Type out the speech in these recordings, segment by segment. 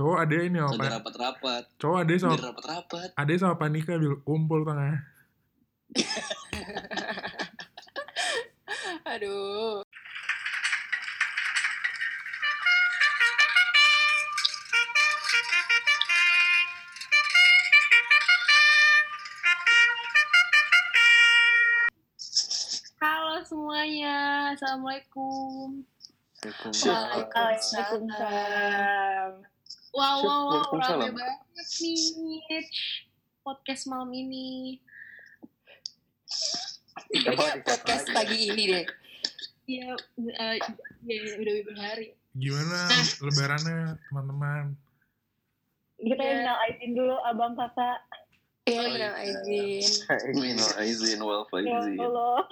Cowok ada ini sama Udah Pan- rapat-rapat. Cowok ada sama Udah rapat-rapat. ada sama Panika bil kumpul tengah. Aduh. Halo semuanya, Assalamualaikum. Waalaikumsalam. Wow, wow, wow, rame banget nih podcast malam ini. Podcast pagi ini deh. Ya, eh, ya udah berhari. Gimana Nah. lebarannya teman-teman? Kita Iya. minal aizin dulu abang kakak. Iya, Oh, minal iya. aizin. Minal aizin wal Ya faizin. Allah.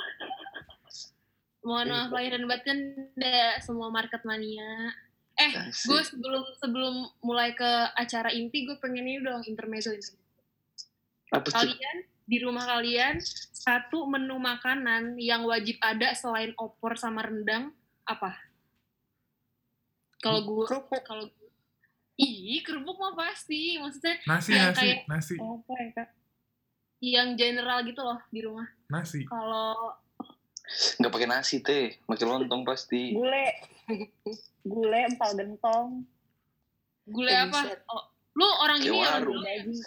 Mohon maaf lahir dan batin deh semua market mania. Eh, gue sebelum sebelum mulai ke acara inti, gue pengen ini dong intermezzo intermezzo. Apa sih? Kalian di rumah kalian satu menu makanan yang wajib ada selain opor sama rendang apa? Kalau gue Kerupuk. kalau gue Ih, kerupuk mah pasti. Maksudnya Nasi, Yang nasi, kayak- nasi, Apa ya kak? yang general gitu loh di rumah. nasi. Kalau Nggak pakai nasi teh, pakai lontong pasti. Gule. Gule empal gentong. gulai Eh, apa? Oh, lu orang Kayak ini ya warung. orang Daging.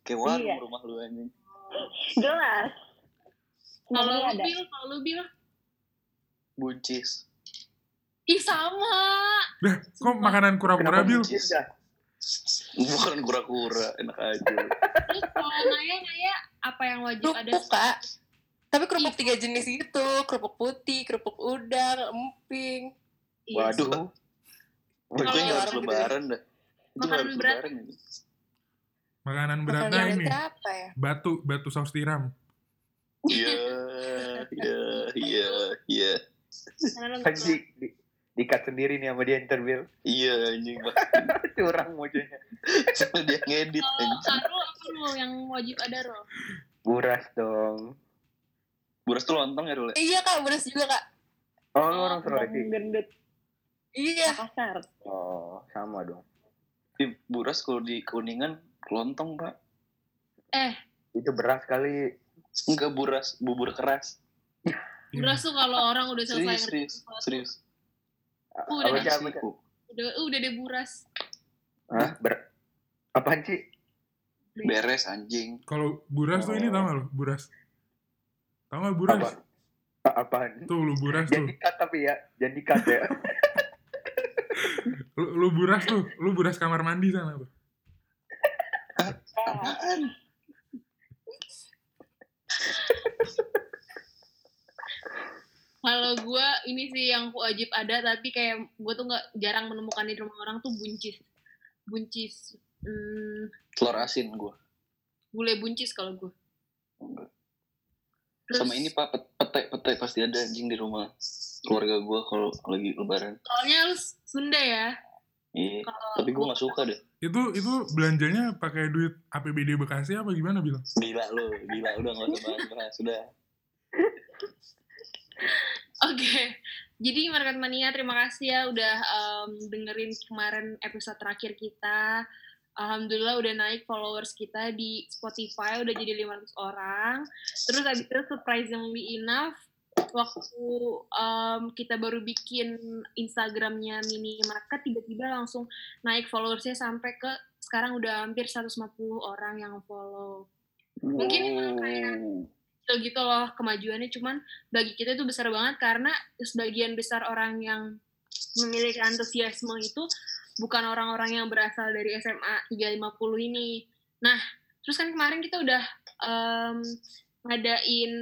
Kayak warung Iya. rumah lu anjing. Jelas. Kalau lu ada. bil, kalau lu bil, Buncis. ih sama. Dah, kok makanan kura-kura bil? buncis? Bukan kura-kura, enak aja. Terus kalau Naya, Naya apa yang wajib ada? kerupuk kak tapi kerupuk tiga jenis itu kerupuk putih kerupuk udang emping Iya sih. Waduh. Wah, nggak harus warung lebaran dah. Itu Makanan harus berat. lebaran. ini. Makanan beratnya makanan ini apa ya batu, batu saus tiram. Iya, iya, iya, iya. Lu- Kan di, di, dikat sendiri nih sama dia interview. Iya anjing. Curang mojanya. Sama dia ngedit Kalau anjing. Karo apa lu yang wajib ada Ro? Buras dong. Buras tuh lontong ya dulu. iya kak beras juga kak Oh, lu orang Sulawesi? gendut. Iya Makassar. Oh, sama dong. Di buras kalau di kuningan lontong pak. Eh, Itu beras kali. Enggak buras, bubur keras. Beras tuh kalau orang udah selesai Serius, serius, sesuatu, serius. Udah apa deh. sih? Apa sih? Nasiku. Udah, udah deh buras. Hah? Ber Apaan sih? Beres anjing. Kalau buras tuh ini Oh. tau gak lu? Buras. Tau gak buras? Apa? Apaan? Tuh lu buras tuh. Jadi cut tapi ya. Jadi cut ya. Lu, lu buras tuh. Lu buras kamar mandi sana tuh. Kalau gue ini sih yang wajib ada tapi kayak gue tuh nggak jarang menemukan di rumah orang tuh buncis. Buncis. Hmm, Telur asin gua. gulai buncis kalau gue. Sama ini pak pet- pete pete pasti ada anjing di rumah keluarga gua kalau lagi lebaran. Soalnya lu Sunda ya. Iya. Kalau Tapi gua nggak suka deh. Itu itu belanjanya pakai duit APBD Bekasi apa gimana bilang? Gila lu, gila udah nggak usah bahas-bahas sudah. Oke, jadi Market Mania terima kasih ya udah em, dengerin kemarin episode terakhir kita. Alhamdulillah udah naik followers kita di Spotify udah jadi 500 orang. Terus abis itu surprisingly enough waktu em, kita baru bikin Instagramnya Mini Market tiba-tiba langsung naik followersnya sampai ke sekarang udah hampir 150 orang yang follow. Mungkin emang kayak kecil gitu loh kemajuannya cuman bagi kita itu besar banget karena sebagian besar orang yang memiliki antusiasme itu bukan orang-orang yang berasal dari SMA 350 ini. Nah, terus kan kemarin kita udah em, ngadain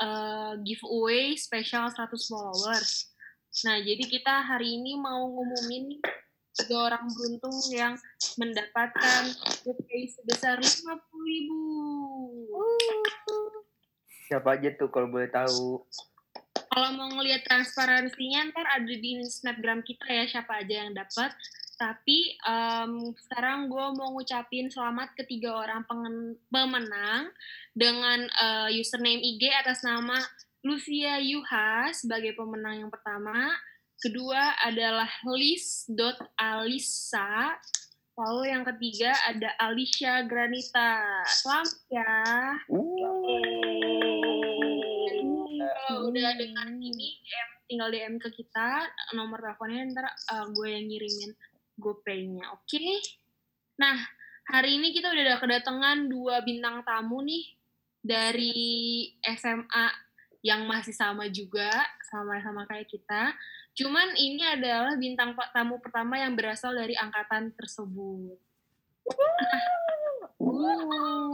eh, giveaway spesial 100 followers. Nah, jadi kita hari ini mau ngumumin tiga orang beruntung yang mendapatkan giveaway sebesar 50 ribu. Siapa aja tuh kalau boleh tahu? kalau mau ngelihat transparansinya ntar ada di snapgram kita ya siapa aja yang dapat tapi em, sekarang gue mau ngucapin selamat ketiga orang pengen- pemenang dengan eh, username IG atas nama Lucia Yuha sebagai pemenang yang pertama. Kedua adalah lis.alisa, lalu yang ketiga ada Alicia Granita. Selamat ya. Kalau udah dengar ini, tinggal DM ke kita, nomor teleponnya ntar uh, gue yang ngirimin GoPay-nya, oke? Nah, hari ini kita udah ada kedatangan dua bintang tamu nih dari SMA yang masih sama juga, sama-sama kayak kita. Cuman ini adalah bintang tamu pertama yang berasal dari angkatan tersebut.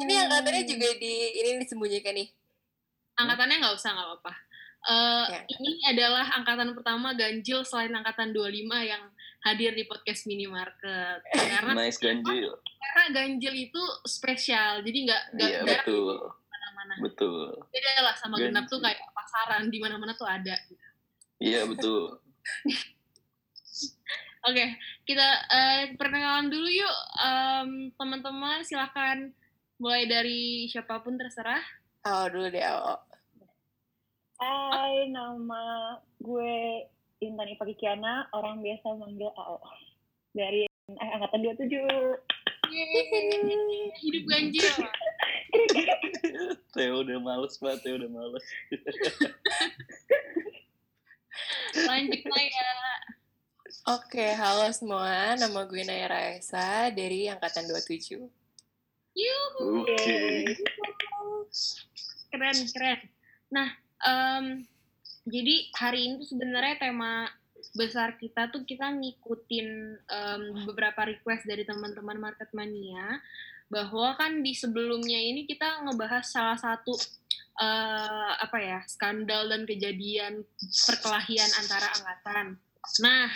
Ini angkatannya juga di ini disembunyikan nih. Angkatannya nggak usah, nggak apa-apa. Eh, Ya. Ini adalah angkatan pertama ganjil selain angkatan 25 yang hadir di podcast minimarket. Karena Nice ganjil. karena ganjil itu spesial, jadi nggak nggak jarang betul. mana-mana. Betul. Beda lah sama genap tuh Ganjil. kayak pasaran di mana-mana tuh ada. Iya betul. Oke, kita eh, perkenalan dulu yuk, Em, teman-teman. Silakan mulai dari siapa pun terserah. Oh dulu deh, oh. Hai, nama gue Intan Ipa Kikiana, orang biasa manggil AO. Dari eh, angkatan 27. Yeay, hidup ganjil. Theo udah males banget, Theo udah males. Lanjut lah ya. Oke, halo semua. Nama gue Naya Raisa dari angkatan 27. Yuhu. Oke. keren keren nah em, jadi hari ini sebenarnya tema besar kita tuh kita ngikutin em, beberapa request dari teman-teman market mania bahwa kan di sebelumnya ini kita ngebahas salah satu eh, apa ya skandal dan kejadian perkelahian antara angkatan. Nah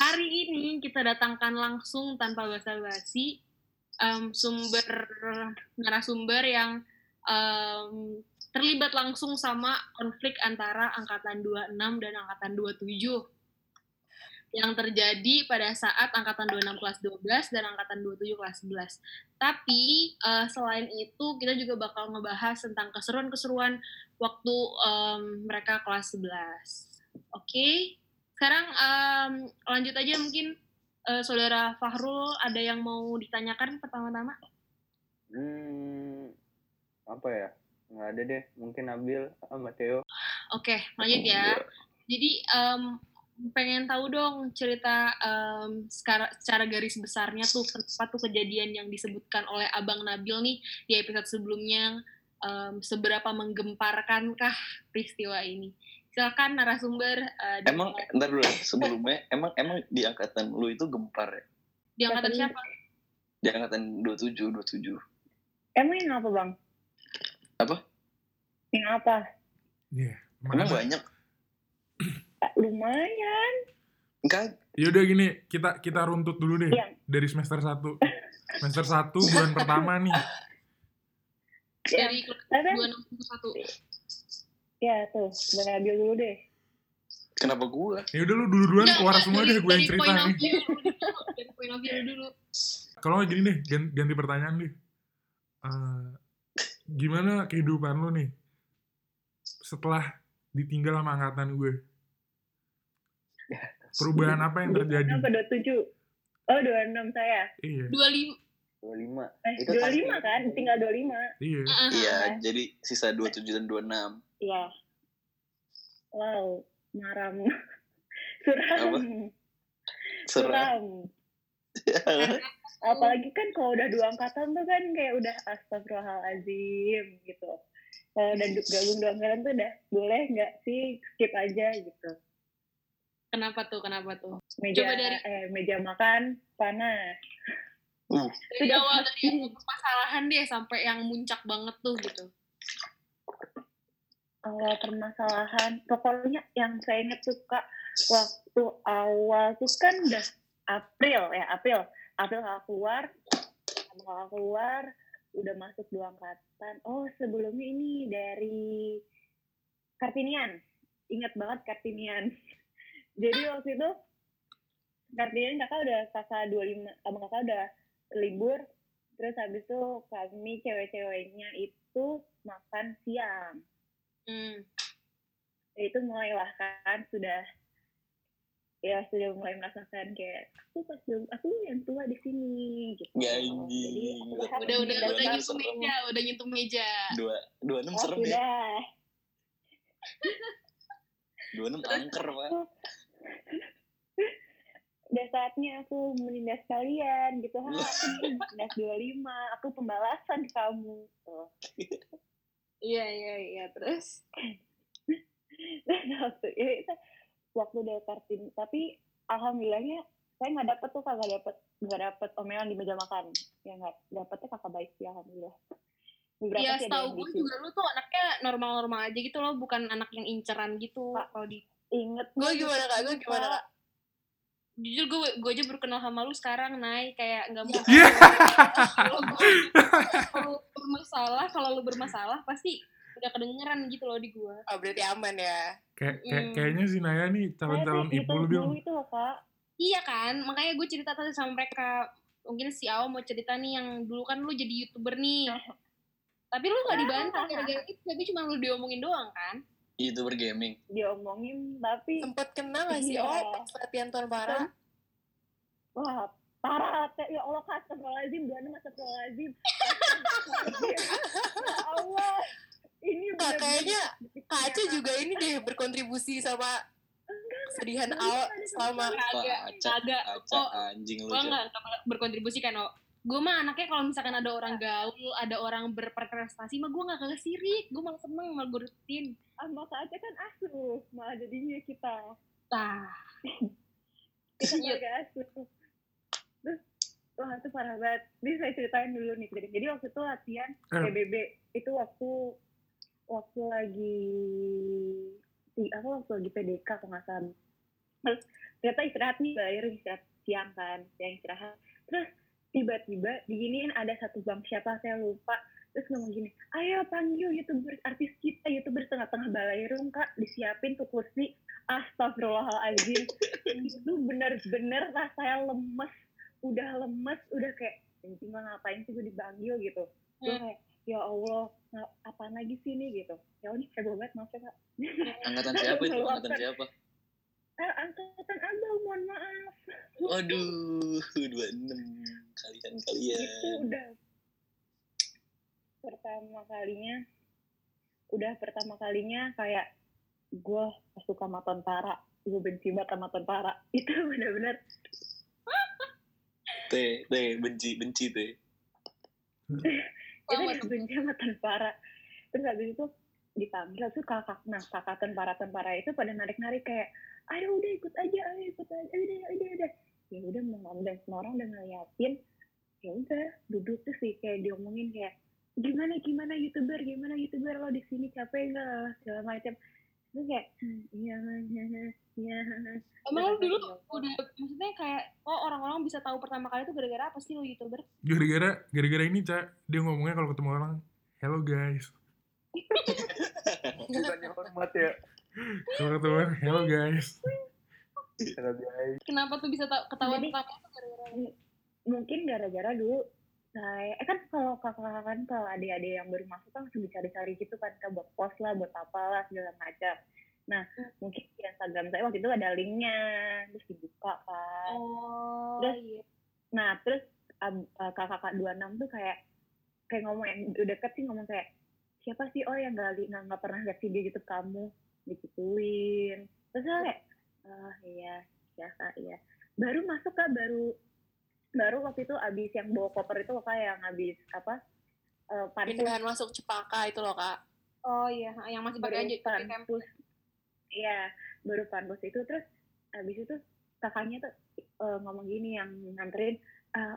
hari ini kita datangkan langsung tanpa basa-basi em, sumber narasumber yang em, terlibat langsung sama konflik antara angkatan 26 dan angkatan 27 yang terjadi pada saat angkatan 26 kelas 12 dan angkatan 27 kelas 11. Tapi eh, selain itu kita juga bakal ngebahas tentang keseruan-keseruan waktu em, mereka kelas 11. Oke. Sekarang em, lanjut aja mungkin eh, saudara Fahrul ada yang mau ditanyakan pertama-tama? Hmm, apa ya? Nggak ada deh. Mungkin Nabil sama Theo. Oke, lanjut ya. Jadi em, pengen tahu dong cerita em, secara, secara garis besarnya tuh kenapa tuh kejadian yang disebutkan oleh Abang Nabil nih di episode sebelumnya em, seberapa menggemparkankah peristiwa ini? Silakan narasumber eh, di, Emang ntar dulu sebelumnya emang emang di angkatan lu itu gempar ya? di angkatan siapa? Di angkatan 27 27. Emang yang apa, Bang? Apa? Yang apa? Iya. Emang Makanya- banyak. Lumayan. Enggak, Yaudah gini, kita kita runtut dulu deh Iya. dari semester 1. Semester 1 bulan pertama nih. Ya, Dari kelas tapi, 26 ya tuh, Bang Nabil dulu deh. kenapa gua? Ya udah lu dulu-duluan keluar semua deh gue yang cerita nih. view lu dulu, dari point of view lu dulu. Kalau nggak gini deh, ganti, ganti pertanyaan deh. Eh, gimana kehidupan lu nih setelah ditinggal sama angkatan gue? Perubahan apa yang terjadi? Apa 27? Oh, 26 saya. Iya, 25 25. Eh, Itu 25 kan? Tinggal 25. iya. Iya, jadi sisa 27 dan 26. Iya. Wow, maram. Suram. Suram. Apalagi kan kalau udah dua angkatan tuh kan kayak udah astagfirullahalazim gitu. Kalau udah gabung dua angkatan tuh udah boleh nggak sih skip aja gitu. Kenapa tuh? Kenapa tuh? Meja Coba dari- eh meja makan panas. Uh, Dari Sudah awal dari permasalahan deh sampai yang muncak banget tuh gitu. awal permasalahan pokoknya yang saya ingat tuh kak waktu awal tuh kan udah April ya April. April kakak keluar kakak keluar udah masuk dua angkatan. Oh sebelumnya ini dari Kartinian. Ingat banget Kartinian. Jadi waktu itu Kartinian kakak udah kakak 25 abang kakak udah libur. Terus habis itu kami cewek-ceweknya itu makan siang. Hmm. Itu mulailah kan sudah ya sudah mulai merasakan kayak aku pas belum aku yang tua di sini gitu jadi anjing. aku berharap Udah udah udah tahun nyentuh meja, udah nyentuh meja. Dua, dua enam oh serem ya. Dua enam angker, Pak. udah saatnya aku menindas kalian gitu ha aku menindas 25 aku pembalasan ke kamu tuh Iya iya iya terus. dan waktu ya, itu waktu udah kartin tapi alhamdulillahnya saya nggak dapet tuh kagak dapet nggak dapet omelan di meja makan ya nggak dapetnya kakak baik sih alhamdulillah beberapa Iya ada setahu gue gitu juga lu tuh anaknya normal-normal aja gitu loh, bukan anak yang inceran gitu. Pak. Kalau di inget Gue gimana kak? Gue gimana kak? jujur gue gue aja baru kenal sama lu sekarang naik kayak nggak mau Iya. kalau gue- kalau lu bermasalah kalau lu bermasalah pasti udah kedengeran gitu loh di gue Oh, berarti aman ya. Kayak kayak Mm. kayaknya si Naya nih calon-calon ibu dulu itu loh kak iya kan makanya gue cerita tadi sama mereka mungkin si Awa mau cerita nih yang dulu kan lu jadi youtuber nih tapi lu gak dibantah gara-gara itu tapi cuma lu diomongin doang kan YouTuber gaming. diomongin tapi Sempet kena gak sih? Iya. Oh, pas latihan tuan parah. wah parah Teh. ya Allah astagfirullahaladzim dua enam astagfirullahaladzim ya Allah ini Kak, kayaknya Kak Aca juga ini deh berkontribusi sama kesedihan Nggak awal sama kagak acak, oh anjing lu. nggak nggak berkontribusi kan oh gue mah anaknya kalau misalkan ada orang gaul ada orang berprestasi mah gue nggak kagak sirik gue malah seneng malah gue rutin. Sama Kak Aca kan asuh malah jadinya kita. Tah kita Iya. keluarga asuh. Terus wah itu parah banget. Ini saya ceritain dulu nih jadi, jadi waktu itu latihan. PBB itu waktu waktu lagi di apa waktu lagi PDK kalau nggak salah. Terus ternyata istirahat nih bayarin istirahat siang kan siang istirahat. Terus tiba-tiba diginiin ada satu bang siapa saya lupa. Terus ngomong gini ayo panggil youtuber artis kita youtuber tengah-tengah balairung kak. Disiapin tuh kursi. Astagfirullahaladzim. Itu bener-bener rasanya lemes. Udah lemes udah kayak anjing ngapain sih gue dipanggil? gitu. Gue Hmm. kayak ya Allah apaan lagi sih nih gitu ya ini heboh banget maaf ya kak Angkatan siapa itu? Angkatan siapa? eh, angkatan abang mohon maaf Waduh, 26 kalian kalian. itu udah pertama kalinya udah pertama kalinya kayak gue suka sama tentara gue benci banget sama tentara itu bener-bener Teh, teh, benci, benci teh. itu benci sama tentara terus habis itu dipanggil tuh kakak nah kakak tentara tentara itu pada narik narik kayak ayo udah ikut aja ayo ikut aja ayo udah udah udah. Ya udah mau dan semua orang udah ngeliatin ya udah duduk tuh sih kayak diomongin kayak gimana gimana youtuber gimana youtuber lo di sini capek nggak? segala macam terus kayak "Hmm, iya iya iya emang lu dulu udah maksudnya kayak oh orang-orang bisa tahu pertama kali itu gara-gara apa sih lu youtuber Gara-gara gara-gara ini, Cak, dia ngomongnya kalau ketemu orang, "Hello guys." Bukannya hormat ya. Kalau ketemu orang, "Hello guys." Kalau guys. kenapa tuh bisa tahu ketahuan pertama itu gara-gara mungkin gara-gara dulu saya eh kan kalau kakak-kakak kan kalau adik-adik yang baru masuk kan langsung dicari-cari gitu kan ke buat post lah buat apalah segala macam nah mungkin di Instagram saya waktu itu ada linknya terus dibuka kan. Oh Terus- iya. nah terus ab- eh, kakak-kakak 26 tuh kayak kayak ngomong yang udah deket sih ngomong kayak siapa sih oh yang gak, nggak nggak pernah lihat video YouTube kamu? Digituin. Terus saya kayak oh iya ya kak iya. Baru masuk kak baru baru waktu itu abis yang bawa koper itu kak yang abis apa uh, pantus pindahan masuk Cepaka itu loh kak. oh iya yang masih pakai baru aja kampus iya baru pantus itu terus abis itu kakaknya tuh eh, ngomong gini yang nganterin eh,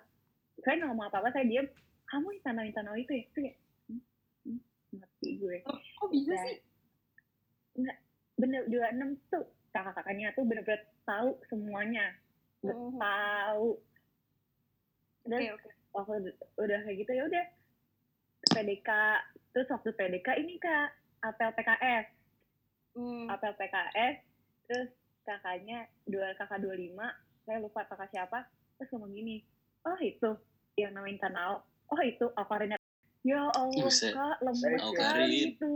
saya nggak ngomong apa apa saya diem. Kamu yang tanah tanah itu ya? Terus kayak "Hmm, hmm, mati gue. Kok bisa sih? bener dua enam tuh kakak kakaknya tuh bener-bener tahu semuanya. Mhm. tahu. Terus oke oke. waktu ud- udah kayak gitu ya udah PDK terus waktu PDK ini kak apel PKS Hmm. apel PKS terus kakaknya dua kakak 25 saya lupa kakak siapa terus ngomong gini oh itu yang namanya Tanao oh itu Akarin ya Allah Buset. kak Aukarin. sekali itu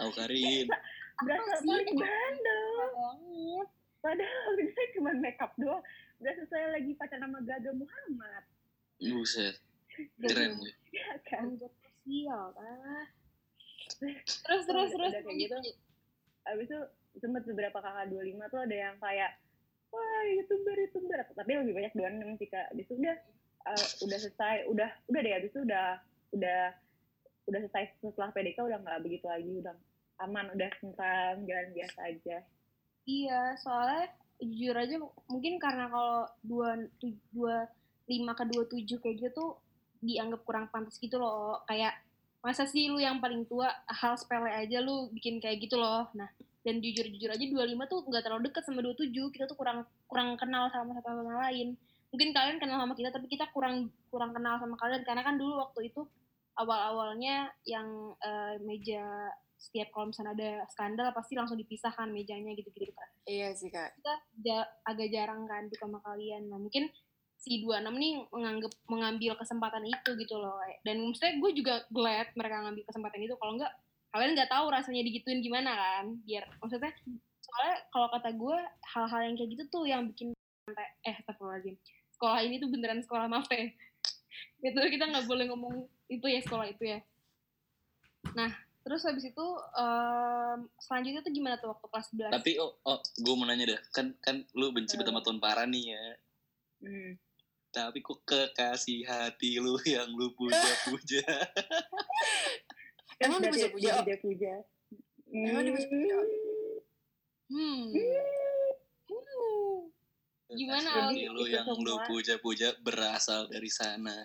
Aku Karin. berasa paling bandel banget padahal dia cuma makeup doang udah selesai lagi pacaran sama Gaga Muhammad Buset. Keren. gue. ya kan sosial ah. Terus terus terus Udah kayak gitu. Abis itu sempet beberapa kakak 25 tuh ada yang kayak wah youtuber youtuber. Tapi lebih banyak 26 sih kak. Abis itu udah eh, udah selesai udah udah deh. Abis itu udah udah udah selesai setelah PDK udah nggak begitu lagi. Udah aman udah tentram jalan biasa aja. Iya, soalnya jujur aja mungkin karena kalau dua dua lima ke dua tujuh kayak gitu dianggap kurang pantas gitu loh. Kayak masa sih lu yang paling tua? Hal sepele aja lu bikin kayak gitu loh. Nah dan jujur-jujur aja 25 tuh nggak terlalu deket sama 27 kita tuh kurang kurang kenal sama satu sama lain. Mungkin kalian kenal sama kita tapi kita kurang kurang kenal sama kalian. Karena kan dulu waktu itu awal-awalnya yang eh, meja setiap kalau misalnya ada skandal pasti langsung dipisahkan mejanya gitu-gitu kan Iya sih kak. kita ja- agak jarang kan tuh sama kalian. Nah mungkin si 26 nih menganggap mengambil kesempatan itu gitu loh dan maksudnya gue juga glad mereka ngambil kesempatan itu kalau enggak kalian nggak tahu rasanya digituin gimana kan biar maksudnya soalnya kalau kata gue hal-hal yang kayak gitu tuh yang bikin sampai eh astagfirullahaladzim sekolah ini tuh beneran sekolah mafe gitu kita nggak boleh ngomong itu ya sekolah itu ya nah terus habis itu em, selanjutnya tuh gimana tuh waktu kelas 11 Tapi oh, oh gue mau nanya dah. Kan kan lu benci banget sama Tuan Parah nih ya. hmm. Tapi kok kekasih hati lu yang lu puja-puja. Emang dia puja Emang dipuja-puja, Oh? Hmm. Gimana, Hati Om? lu yang lu puja-puja berasal dari sana.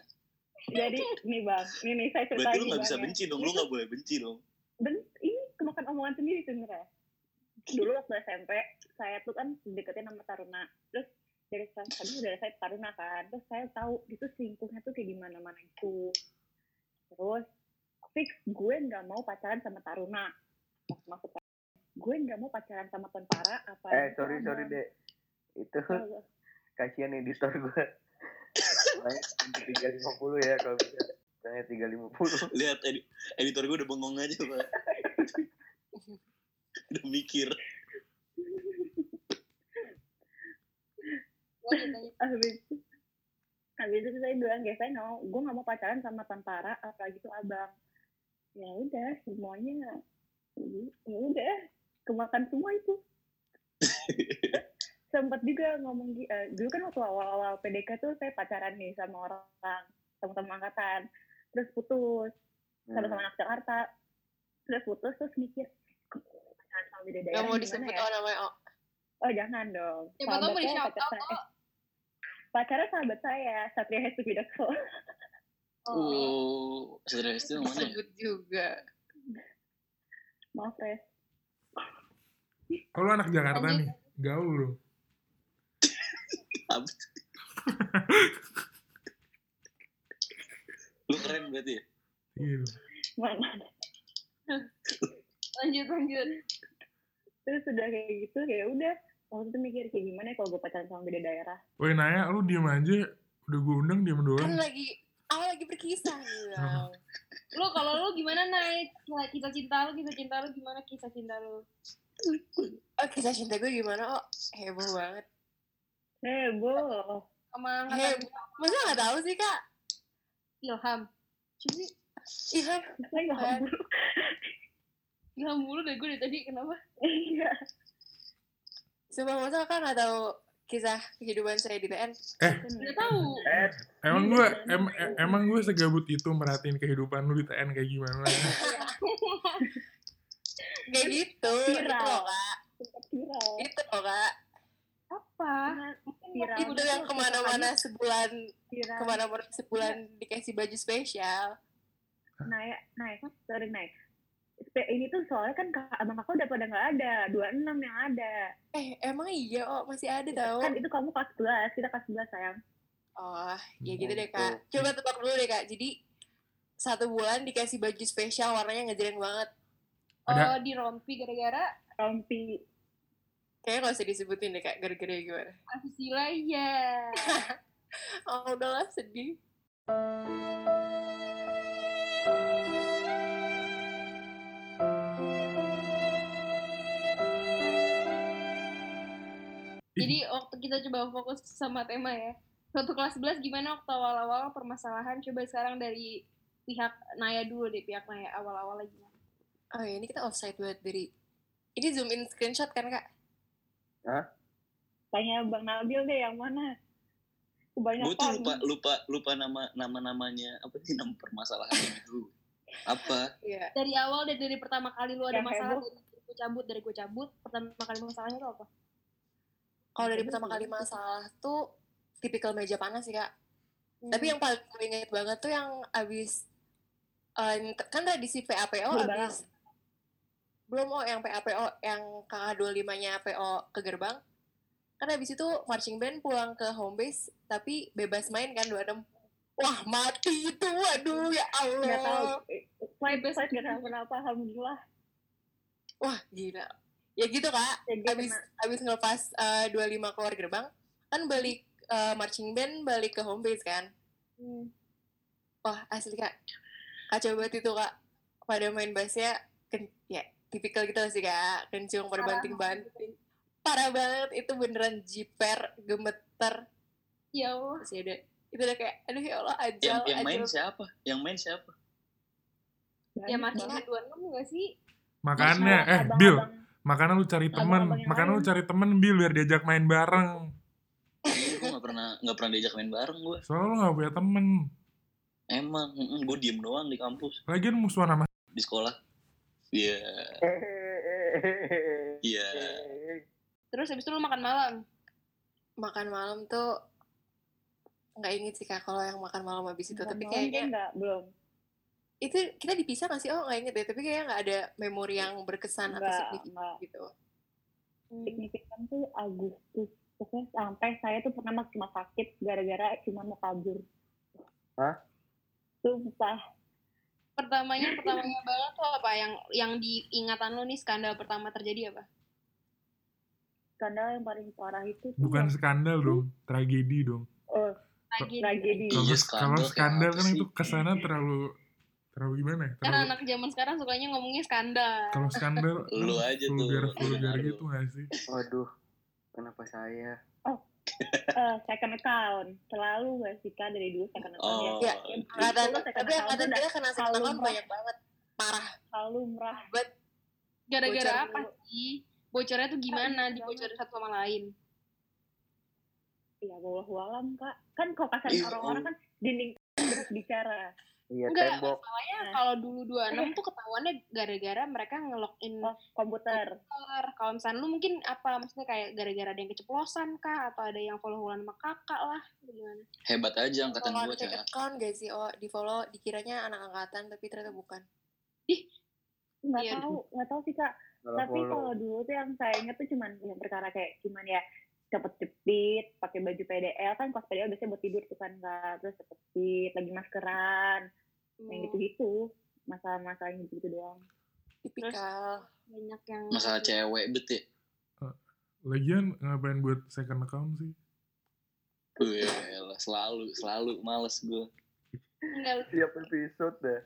jadi nih bang nih nih saya cerita Berarti lu lagi, gak bisa ya. benci dong. Lu gak boleh benci dong. ben ini kemakan omongan sendiri sebenarnya dulu waktu SMP saya tuh kan deketin sama Taruna terus dari kelas tadi udah saya Taruna kan terus saya tahu itu selingkuhnya tuh kayak gimana mana itu terus fix gue nggak mau pacaran sama Taruna Mas- maksud saya gue nggak mau pacaran sama Tentara apa Eh sorry sorry dek. Itu kasihan editor gue. tiga lima puluh ya kalau bisa. Misalnya tiga lima puluh. Lihat edi- editor gue udah bengong aja, Pak. udah mikir. Lanjut, lanjut. Habis itu habis itu saya bilang guys saya nggak mau gue nggak mau pacaran sama tentara apalagi tuh abang ya udah semuanya ya udah kemakan semua itu sempat juga ngomong eh, dulu kan waktu awal-awal PDK tuh saya pacaran nih sama orang teman-teman angkatan terus putus Hmm. sama-sama anak Jakarta terus putus terus mikir "Kok pacaran sama beda daerah Gak mau disebut ya?" oh namanya oh. Oh jangan dong Siapa tahu saya, shout pacar out, saya- pacarnya sahabat saya Satria Hestu Widodo Oh. Oh, saudara itu yang mana ya? Disebut juga. maaf Res Kalau anak Jakarta nih, gaul lu. Lu keren berarti ya? Iya. mana lanjut lanjut terus udah kayak gitu kayak udah waktu itu mikir kayak gimana ya kalau gue pacaran sama beda daerah? Woi Naya, lu diem aja. Udah gue undang diem Kan doang. lagi awal lagi berkisah bilang. lu kalau lu gimana naik kisah cinta lu kisah cinta lu gimana? Kisah cinta lu. Oh kisah cinta gue gimana oh? Heboh banget. heboh. Heh, angkatan masa nggak tahu sih kak? Ilham. Coba sih Iya, saya nggak Kan. heboh Ilham mulu deh gue dari tadi kenapa? Iya sumpah masa kan nggak tahu kisah kehidupan saya di TN. udah tahu Eh, Emang gue em, em- emang gue segabut itu merhatiin kehidupan lu di TN kayak gimana? Kayak gitu, itu Viral. loh kak. viral Itu loh kak. apa viral Itu yang ke mana-mana sebulan, ke mana-mana sebulan dikasih baju spesial. naik naik sorry naik ini tuh soalnya kan kak, abang kakak udah pada nggak ada 26 yang ada Eh emang iya oh masih ada tau. kan itu kamu kelas 11 kita kelas 11 sayang Oh ya gitu deh Gitu. kak. Coba tebak dulu deh kak. Jadi satu bulan dikasih baju spesial warnanya ngejreng banget. oh di rompi gara-gara rompi Kayaknya gak usah disebutin deh kak. Gara-gara gimana? asusila ya Oh udahlah sedih. Jadi waktu kita coba fokus sama tema ya. Waktu kelas 11 gimana waktu awal-awal permasalahan? Coba sekarang dari pihak Naya dulu deh, pihak Naya awal-awal lagi. Oh ya, ini kita offside buat dari... Ini zoom in screenshot kan, Kak? Tanya Bang Nabil deh yang mana? Kebanyakan. Gue tuh lupa lupa lupa nama nama namanya apa sih nama permasalahannya itu apa? Iya. Dari awal deh, dari pertama kali lu ada Yang masalah, gue cabut, dari gue cabut, pertama kali masalahnya itu apa? Kalau dari pertama kali masalah tuh tipikal meja panas sih, Kak. Tapi yang paling gue inget banget tuh yang abis... eh, kan tradisi PAPO Gerbang. abis... Belum, oh yang PAPO, yang kakak 25-nya PO ke gerbang. Kan abis itu marching band pulang ke home base, tapi bebas main kan 26. Wah, mati itu, waduh, ya Allah. Nggak tahu. Flight flight nggak kenapa-kenapa. Alhamdulillah. Wah, gila. Ya gitu, Kak. Ya, dia abis kena. abis ngelepas eh, 25 keluar gerbang kan balik eh, marching band balik ke home base kan Hmm. wah asli kak kacau banget itu kak pada main bassnya ken ya tipikal gitu sih kak kencung pada Parah banting banting parah banget itu beneran jiper gemeter Ya Allah. masih ada itu udah kayak aduh ya Allah ajal Yang yang main siapa? Yang main siapa? Ya Banyak masih di 26 gak sih? Makanya, eh, Bill, makanya lu cari temen, makanya lu cari temen, Bill, biar diajak main bareng. gue gak pernah nggak pernah diajak main bareng gue. Soalnya lu gak punya temen. Emang, gue diem doang di kampus, Lagian musuhan sama di sekolah. Iya, iya. Terus habis itu lu makan malam. makan malam tuh nggak inget sih kak kalau yang makan malam habis itu tapi Malam dia kayaknya nggak belum. Itu kita dipisah nggak sih oh nggak inget deh tapi kayaknya nggak ada memori yang berkesan atau Nggak, signifikan nggak. gitu Hmm. Signifikan tuh Agustus. Pokoknya sampai saya tuh pernah masuk rumah sakit gara-gara cuma mau kabur. Hah? Sumpah. Pertamanya, pertamanya banget tuh apa? Yang yang diingatan lu nih skandal pertama terjadi apa? Skandal yang paling parah itu tuh bukan yang- skandal dong, tragedi dong. oh, Lagi. tragedi. Iya, Kalau skandal kalau kayak skandal kan itu ke sana terlalu terlalu gimana ya? Karena Terlalu, anak zaman sekarang sukanya ngomongnya skandal. kalau skandal Lu aja tuh, vulgar lu vulgar lu. gitu gak sih? Waduh, kenapa saya? Eh, second account. Selalu gak sih Kak dari dulu second account Oh, ya. Iya, second tapi angkatan udah kita kena second selalu account banyak banget parah Selalu merah. Gara-gara apa sih? Bocornya tuh gimana? Dibocorin satu sama lain. Ya wallahu alam Kak. Kan kalau kasar orang-orang Allah. kan dinding terus bicara. Iya Enggak, tembok. masalahnya Nah. kalau dulu 26 tuh ketahuannya gara-gara mereka nge-login Oh, komputer. komputer. Kalau misalnya lu mungkin apa? Maksudnya kayak gara-gara ada yang keceplosan kah? Atau ada yang follow-followan sama kakak lah? Gimana? Hebat aja angkatan gue, Cak. account gak sih oh di follow dikiranya anak angkatan tapi ternyata bukan Nggak Iya. tahu, nggak tahu sih Kak. Kalau Tapi follow. kalau dulu tuh yang saya inget tuh cuman yang perkara kayak cuman ya cepet cepit pakai baju PDL kan kos PDL biasanya buat tidur tuh kan Kak. Terus cepet cepit lagi maskeran yang Hmm, gitu-gitu masalah-masalah yang gitu doang. tipikal banyak yang Masalah cewek bet ya. Lagian ngapain buat second account sih? Gue lah selalu selalu males gue. Enggak, Tiap episode dah.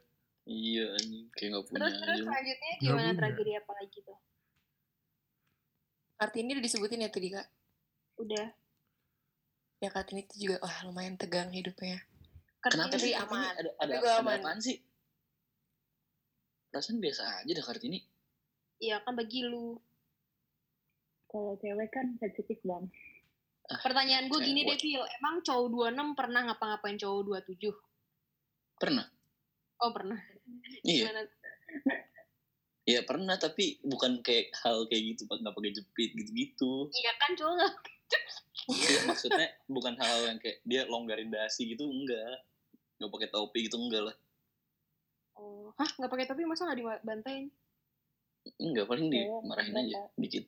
Iya anjing kayak gak punya Terus terus selanjutnya Nggak gimana tragedi apa lagi tuh? Kartini udah disebutin ya tadi kak Udah. ya Kartini itu juga wah lumayan tegang hidupnya Kenapa Tapi sih aman. Kartini? Ada ada, ada aman. apaan sih? Perasaan biasa aja dah Kartini. Iya kan bagi lu. Kalau cewek kan sensitif bang. Pertanyaan gue gini deh. Phil. Emang cowok 26 pernah ngapa-ngapain cowok 27? Pernah? Oh, pernah. Iya. Gimana? Iya pernah tapi bukan kayak hal kayak gitu nggak pakai jepit gitu-gitu. Iya kan cowok nggak? Iya, maksudnya bukan hal yang kayak dia longgarin dasi gitu enggak. Nggak pakai topi gitu enggak lah. Oh, hah nggak pakai topi masa nggak dibantain? Enggak paling dimarahin enggak, aja dikit.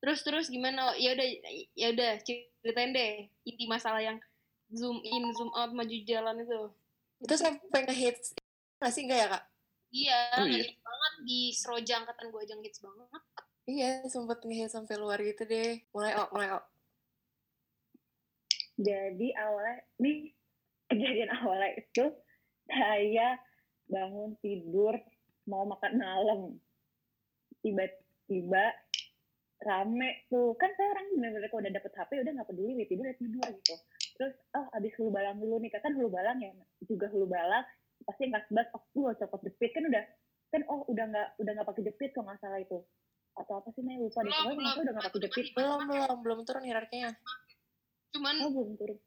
Terus terus gimana? Ya udah ya udah ceritain deh inti masalah yang zoom in zoom out maju jalan itu. itu sampai ngehits nggak sih enggak ya kak Iya, Oh, iya. ngehits banget di Seroja angkatan gue aja ngehits banget. iya sempet ngehits sampai luar gitu deh mulai oh mulai oh Jadi awalnya nih kejadian awalnya itu saya bangun tidur mau makan malam. Tiba-tiba rame tuh. Kan saya orang bener-bener kalau udah dapet HP udah nggak peduli dia tidur dia tidur gitu. Terus oh abis hulu balang dulu nih. Kan hulu balang ya juga hulu balang pasti nggak sebas oh gua copot jepit. Kan udah kan oh udah nggak udah nggak pakai jepit kalau nggak salah itu. Atau apa sih Nay lupa belum. udah nggak pakai jepit. belum belum. belum turun hierarkinya. Cuman oh belum turun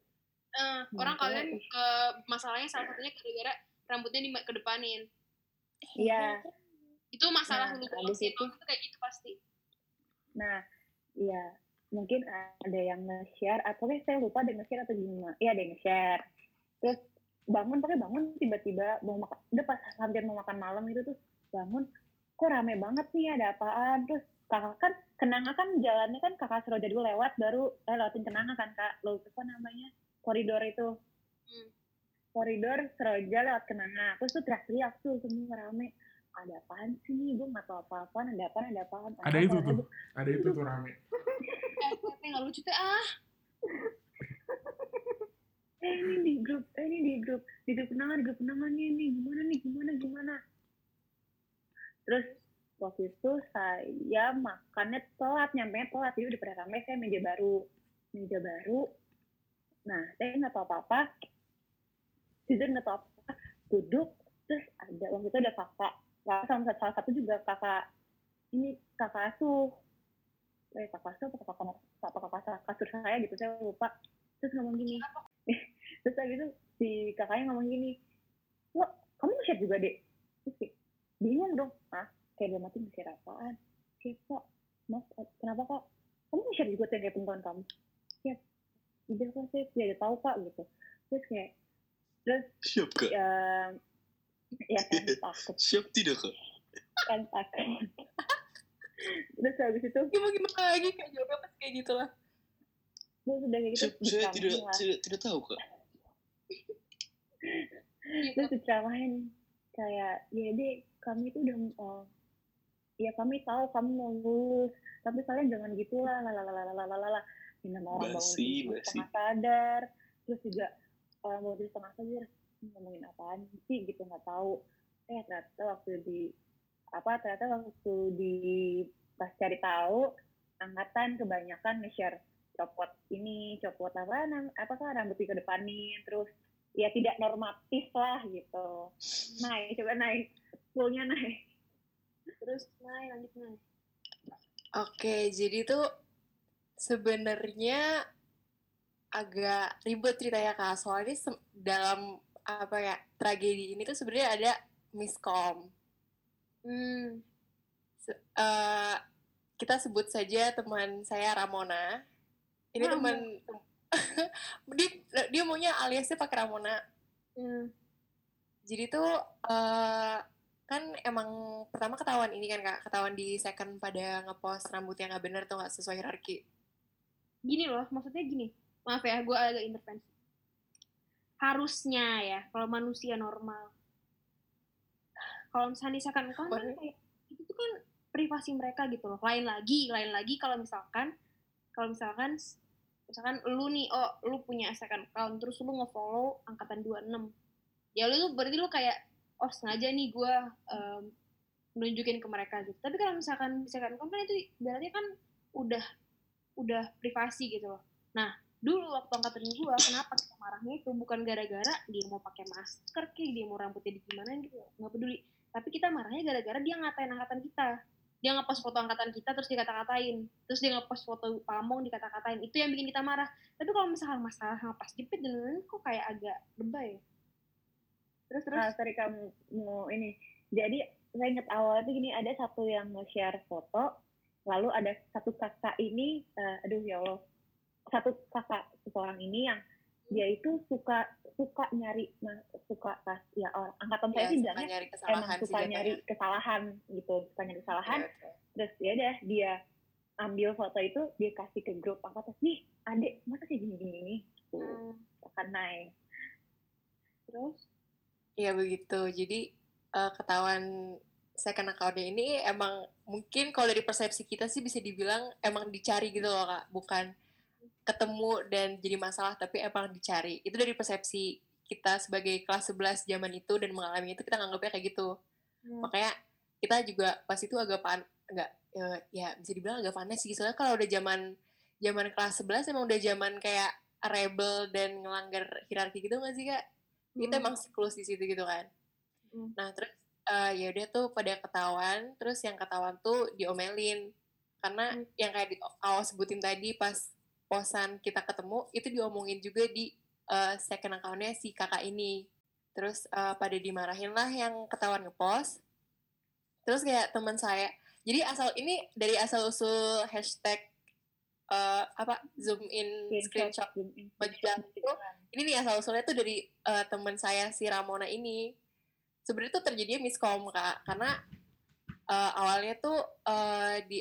eh, Hmm, orang kalian ke masalahnya salah satunya gara-gara rambutnya di kedepanin. iya Itu masalah Nah, habis sih. itu- Itu kayak gitu pasti. Nah, iya mungkin ada yang nge-share atau kayak saya lupa ada yang nge-share atau gimana. Iya ada yang nge-share. Terus bangun pakai bangun tiba-tiba mau makan udah pas hampir mau makan malam itu tuh bangun kok rame banget nih ada apaan terus kakak kan kenanga kan jalannya kan kakak Seroja dulu lewat baru eh lewatin kenanga kan kak lo apa namanya koridor itu. Hmm. koridor Seroja lewat kenanga terus tuh teriak-teriak tuh semua rame. Ada apaan sih? Gue nggak tahu apa-apaan ada apaan ada apaan. Ada itu tuh. Ada itu tuh rame. Eh, tapi nggak lucu teh ah. eh ini di grup eh ini di grup di grup kenangan di grup kenangan nih nih gimana nih gimana gimana? Terus waktu itu saya makannya telat nyampe telat. Jadi udah pada rame saya meja baru. Meja baru nah saya nggak tahu apa apa tidur nggak tahu apa duduk terus ada waktu itu ada kakak kakak sama salah satu juga kakak ini kakak asuh. Eh kakak asuh apa kakak apa kakak kasur saya gitu saya lupa. Terus ngomong gini terus habis itu si kakaknya ngomong gini lo kamu nge-share juga deh terus kayak bingung dong. Ah kayak dia mati nge-share apaan? Kayak kok mas kenapa kak kamu nge-share juga teman kamu? Ya udah kok saya tidak tahu kak gitu terus kayak terus Siap kak. ya ya kan takut Siap tidak kak? kan takut terus habis itu gimana gimana lagi kayak jawabnya pas kayak gitu lah terus udah kayak gitu Siap, saya tidak, lah. tidak tidak tahu kak. terus diceramahin kayak ya deh kami itu udah eh, ya kami tahu kamu mau lulus tapi kalian jangan gitulah lalalalalala nama orang bangun Basi, tidur basi. setengah sadar terus juga orang bangun tidur setengah sadar "Ini ngomongin apaan sih gitu nggak tahu eh ternyata waktu di apa ternyata waktu di pas cari tahu angkatan kebanyakan nge-share copot ini copot apa apakah rambut di kedepanin terus ya tidak normatif lah gitu naik coba naik fullnya naik Terus naik lanjut naik. Oke, jadi tuh sebenarnya agak ribet ceritanya kak. Soalnya dalam apa ya tragedi ini tuh sebenarnya ada miskom. Hmm. Se- eh, kita sebut saja teman saya Ramona. Ini Ramona. teman dia dia maunya aliasnya pakai Ramona. Hmm. Jadi tuh eh, kan emang pertama ketahuan ini kan kak, ketahuan di second pada ngepost rambut yang nggak bener tuh nggak sesuai hierarki. Gini loh, maksudnya gini. Maaf ya, gue agak intervensi. Harusnya ya, kalau manusia normal. Kalau misalnya misalkan kan kayak itu tuh kan privasi mereka gitu loh. Lain lagi, lain lagi kalau misalkan kalau misalkan misalkan lu nih, oh lu punya second account terus lu nge-follow angkatan 26. Ya lu tuh berarti lu kayak oh sengaja nih gue nunjukin ke mereka gitu. Tapi kalau misalkan second account kan itu berarti kan udah udah privasi gitu loh. Nah, dulu waktu angkatan gua kenapa kita marahnya itu? Bukan gara-gara dia mau pakai masker kayak dia mau rambutnya di gimana gitu nggak peduli. Tapi kita marahnya gara-gara dia ngatain angkatan kita. Dia ngepost foto angkatan kita terus dikata-katain. Terus dia ngepost foto pamong dikata-katain. Itu yang bikin kita marah. Tapi kalau misalkan masalah pas jepit dan lain-lain kok kayak agak lebay ya? Terus terus? Ah, sorry kamu mau ini. Jadi saya ingat awal itu gini ada satu yang nge-share foto lalu ada satu kakak ini eh, aduh ya Allah. Satu kakak seseorang ini yang dia itu suka suka nyari nah, suka pas ya orang angkatan saya Ya, sih suka bilangnya nyari emang kesalahan sih suka nyari kesalahan gitu suka nyari kesalahan. Iya, betul. terus ya udah dia ambil foto itu dia kasih ke grup angkatan nih adek masa kayak gini gini nih tuh Hmm, akan naik. Terus? Iya begitu. Jadi eh, ketahuan second account ini emang mungkin kalau dari persepsi kita sih bisa dibilang emang dicari gitu loh kak, bukan ketemu dan jadi masalah tapi emang dicari. Itu dari persepsi kita sebagai kelas 11 zaman itu dan mengalami itu kita nganggapnya kayak gitu. Hmm. Makanya kita juga pas itu agak pan nggak ya, ya bisa dibilang agak panas sih soalnya kalau udah zaman zaman kelas 11 emang udah zaman kayak rebel dan ngelanggar hierarki gitu nggak sih kak kita Hmm. emang siklus di situ gitu kan Hmm. nah terus eh, ya udah tuh pada ketahuan terus yang ketahuan tuh diomelin. Karena Hmm. yang kayak di awal sebutin tadi pas posan kita ketemu itu diomongin juga di eh, second account-nya si kakak ini. Terus eh, pada dimarahin lah yang ketahuan ngepost. Terus kayak teman saya jadi asal ini dari asal usul hashtag eh, apa zoom in screenshot jalan itu ini nih asal usulnya tuh dari eh, teman saya si Ramona ini sebenarnya tuh terjadinya miskom kak karena eh, awalnya tuh eh, di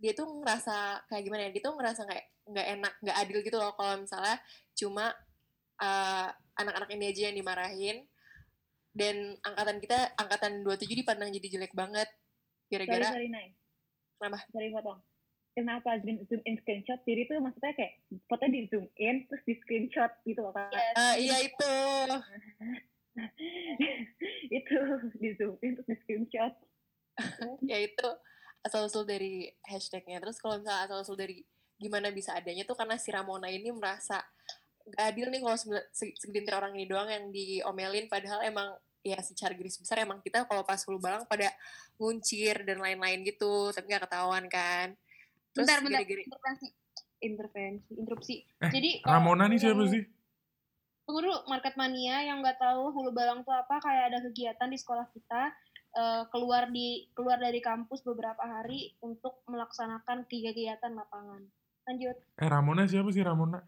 dia tuh ngerasa kayak gimana ya dia tuh ngerasa kayak nggak enak nggak adil gitu loh kalau misalnya cuma eh, anak-anak ini aja yang dimarahin dan angkatan kita angkatan 27 dipandang jadi jelek banget Sorry, gara-gara sorry, Nay. Kenapa? Sorry, potong. Kenapa zoom, zoom in screenshot? Jadi itu maksudnya kayak fotonya di zoom in, terus di screenshot gitu loh, Kak. Yes. Eh, iya itu itu, di zoom terus di screenshot. ya itu asal usul dari hashtagnya terus kalau misalnya asal usul dari gimana bisa adanya tuh karena si Ramona ini merasa gak adil nih kalau segelintir orang ini doang yang diomelin padahal emang ya secara garis besar emang kita kalau pas hulu balang pada nguncir dan lain-lain gitu tapi gak ketahuan kan terus bentar, bentar. gara-gara Intervensi. Intervensi, interupsi. Eh, Jadi Ramona nih siapa sih? Dulu, Market Mania yang nggak tahu hulu balang tuh apa, kayak ada kegiatan di sekolah kita, eh, keluar di keluar dari kampus beberapa hari untuk melaksanakan kegiatan lapangan. Lanjut. Eh Ramona siapa sih Ramona?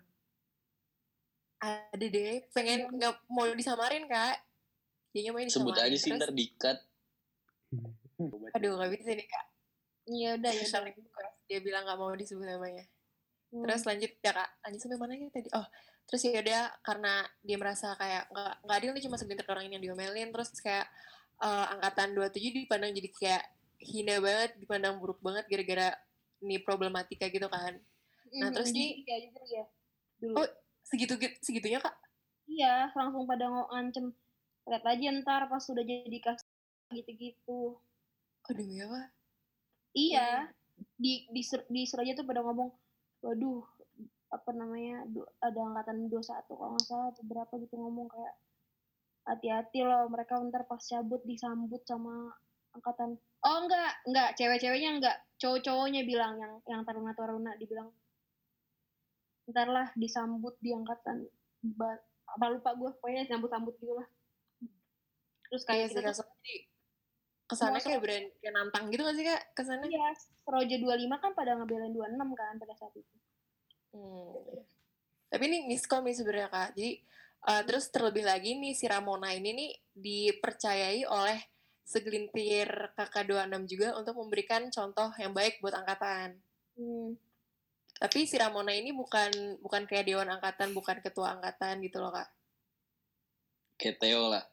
ada deh pengen nggak mau disamarin kak dia mau disamarin Sebut aja sih ntar dikat. aduh gak bisa nih kak Iya udah ya. Dia bilang nggak mau disebut namanya Hmm. terus lanjut ya kak lanjut sampai mana ya tadi oh terus ya udah karena dia merasa kayak nggak nggak adil nih cuma segelintir orang ini yang diomelin terus kayak eh, angkatan 27 dipandang jadi kayak hina banget dipandang buruk banget gara-gara ini problematika gitu kan nah, Hmm, terus nih- kayak gitu ya. Dulu. Oh. segitu segitunya kak Iya, langsung pada ngancem. Lihat aja ntar pas sudah jadi kasih gitu-gitu. oh demi apa Iya, di di di Suraja tuh pada ngomong, waduh, apa namanya, ada angkatan 21 kalau nggak salah, atau berapa gitu ngomong kayak, hati-hati loh, mereka ntar pas cabut disambut sama angkatan, oh enggak, enggak, cewek-ceweknya enggak, cowok-cowoknya bilang, yang yang taruna-taruna dibilang, ntar lah disambut di angkatan, ba- apa lupa gue, pokoknya sambut-sambut gitu lah. Terus kayak kayak kita tuh kesannya Mau kayak brand kayak nantang gitu gak sih kak kesannya Iya, Roja 25 kan pada ngebelain 26 kan pada saat itu. Hmm. Tapi ini miskom nih sebenarnya kak. Jadi eh, terus terlebih lagi nih si Ramona ini nih dipercayai oleh segelintir kakak 26 juga untuk memberikan contoh yang baik buat angkatan. Hmm. Tapi si Ramona ini bukan bukan kayak dewan angkatan, bukan ketua angkatan gitu loh kak. Kayak Theo lah.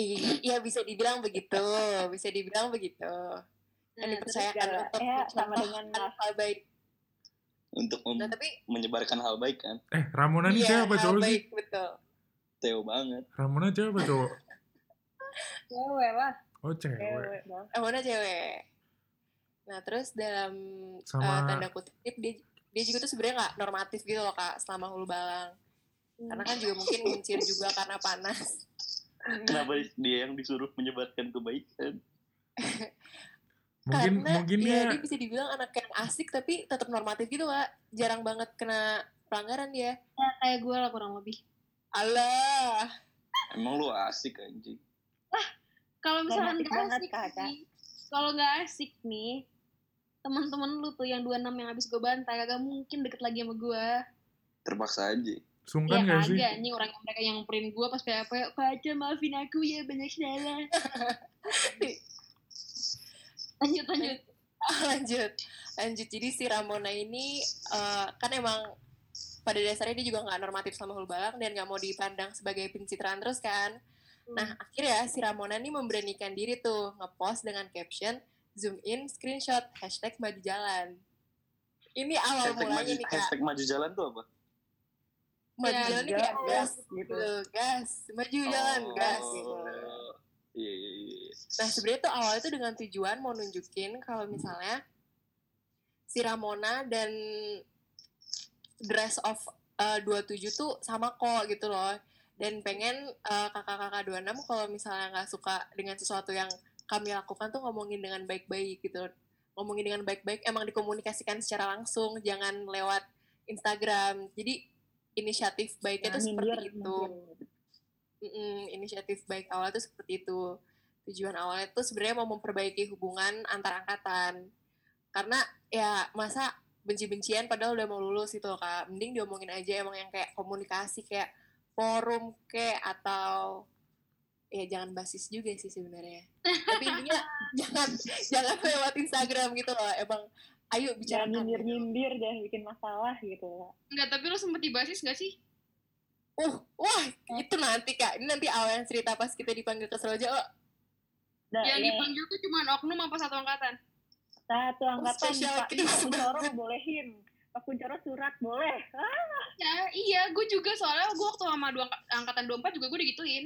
Iya bisa dibilang begitu, bisa dibilang begitu. Yang Nah, dipercayakan untuk ya, sama dengan hal baik. Untuk mem- Nah tapi menyebarkan hal baik kan. Eh Ramona nih iya, siapa hal cowok sih? baik betul. Theo banget. Ramona siapa cowok? cewek lah. Oh cewek. Cewek dong. Ramona cewek. Nah terus dalam Sama- eh, tanda kutip dia dia juga tuh sebenarnya nggak normatif gitu loh kak selama hulu balang. Karena kan juga mungkin muncir juga karena panas. Kenapa dia yang disuruh menyebarkan kebaikan? Mungkin Karena mungkin ya, dia dia bisa dibilang anak yang asik tapi tetap normatif gitu kak. Jarang banget kena pelanggaran dia. Ya, kayak gue lah kurang lebih. Allah. Emang lu asik anjing. Kalau misalkan Romantis gak banget, asik kalau nggak asik nih, teman-teman lu tuh yang 26 yang habis gue bantai kagak mungkin deket lagi sama gue. Terpaksa aja. sungkan ya gak sih? kagak, anjing orang yang mereka yang nyamperin gue pas PAP, Paca maafin aku ya banyak salah. lanjut lanjut. lanjut. Lanjut. Jadi si Ramona ini eh, kan emang pada dasarnya dia juga nggak normatif sama hulu balang dan nggak mau dipandang sebagai pencitraan terus kan. Nah akhirnya si Ramona ini memberanikan diri tuh ngepost dengan caption zoom in screenshot hashtag maju jalan. Ini awal Hashtag maju, mulanya nih kak. hashtag maju jalan tuh apa? maju Ya, jalan kayak jalan, gas gitu. gitu. Gas. Maju jalan gas Oh. Gitu Iya, iya, iya. Nah sebenarnya tuh awalnya tuh dengan tujuan mau nunjukin kalau misalnya si Ramona dan Dress of uh, 27 tuh sama kok gitu loh. Dan pengen uh, kakak-kakak 26 kalau misalnya nggak suka dengan sesuatu yang kami lakukan tuh ngomongin dengan baik-baik gitu. Ngomongin dengan baik-baik emang dikomunikasikan secara langsung, jangan lewat Instagram. Jadi inisiatif baiknya tuh Nyindir, seperti itu. Mm-mm, inisiatif baik awal tuh seperti itu. Tujuan awalnya tuh sebenarnya mau memperbaiki hubungan antar angkatan. Karena ya masa benci-bencian padahal udah mau lulus gitu loh kak. Mending diomongin aja emang yang kayak komunikasi kayak forum kayak atau ya jangan basis juga sih sebenarnya. Tapi intinya jangan jangan lewat Instagram gitu loh. Emang ayo Jangan bicarakan. gitu. nyindir-nyindir, jangan bikin masalah gitu. Enggak, tapi lu sempet dibasis gak sih? Uh, wah itu nanti kak. Ini nanti awal yang cerita pas kita dipanggil ke Seroja. Oh, Nah, yang ya, dipanggil tuh cuma oknum apa satu angkatan? satu angkatan spesial Pak. Pak Kuncoro bolehin. Pak Kuncoro surat boleh. Ah, Ya, iya, gue juga soalnya gue waktu sama dua angka- angkatan 24 juga gue digituin.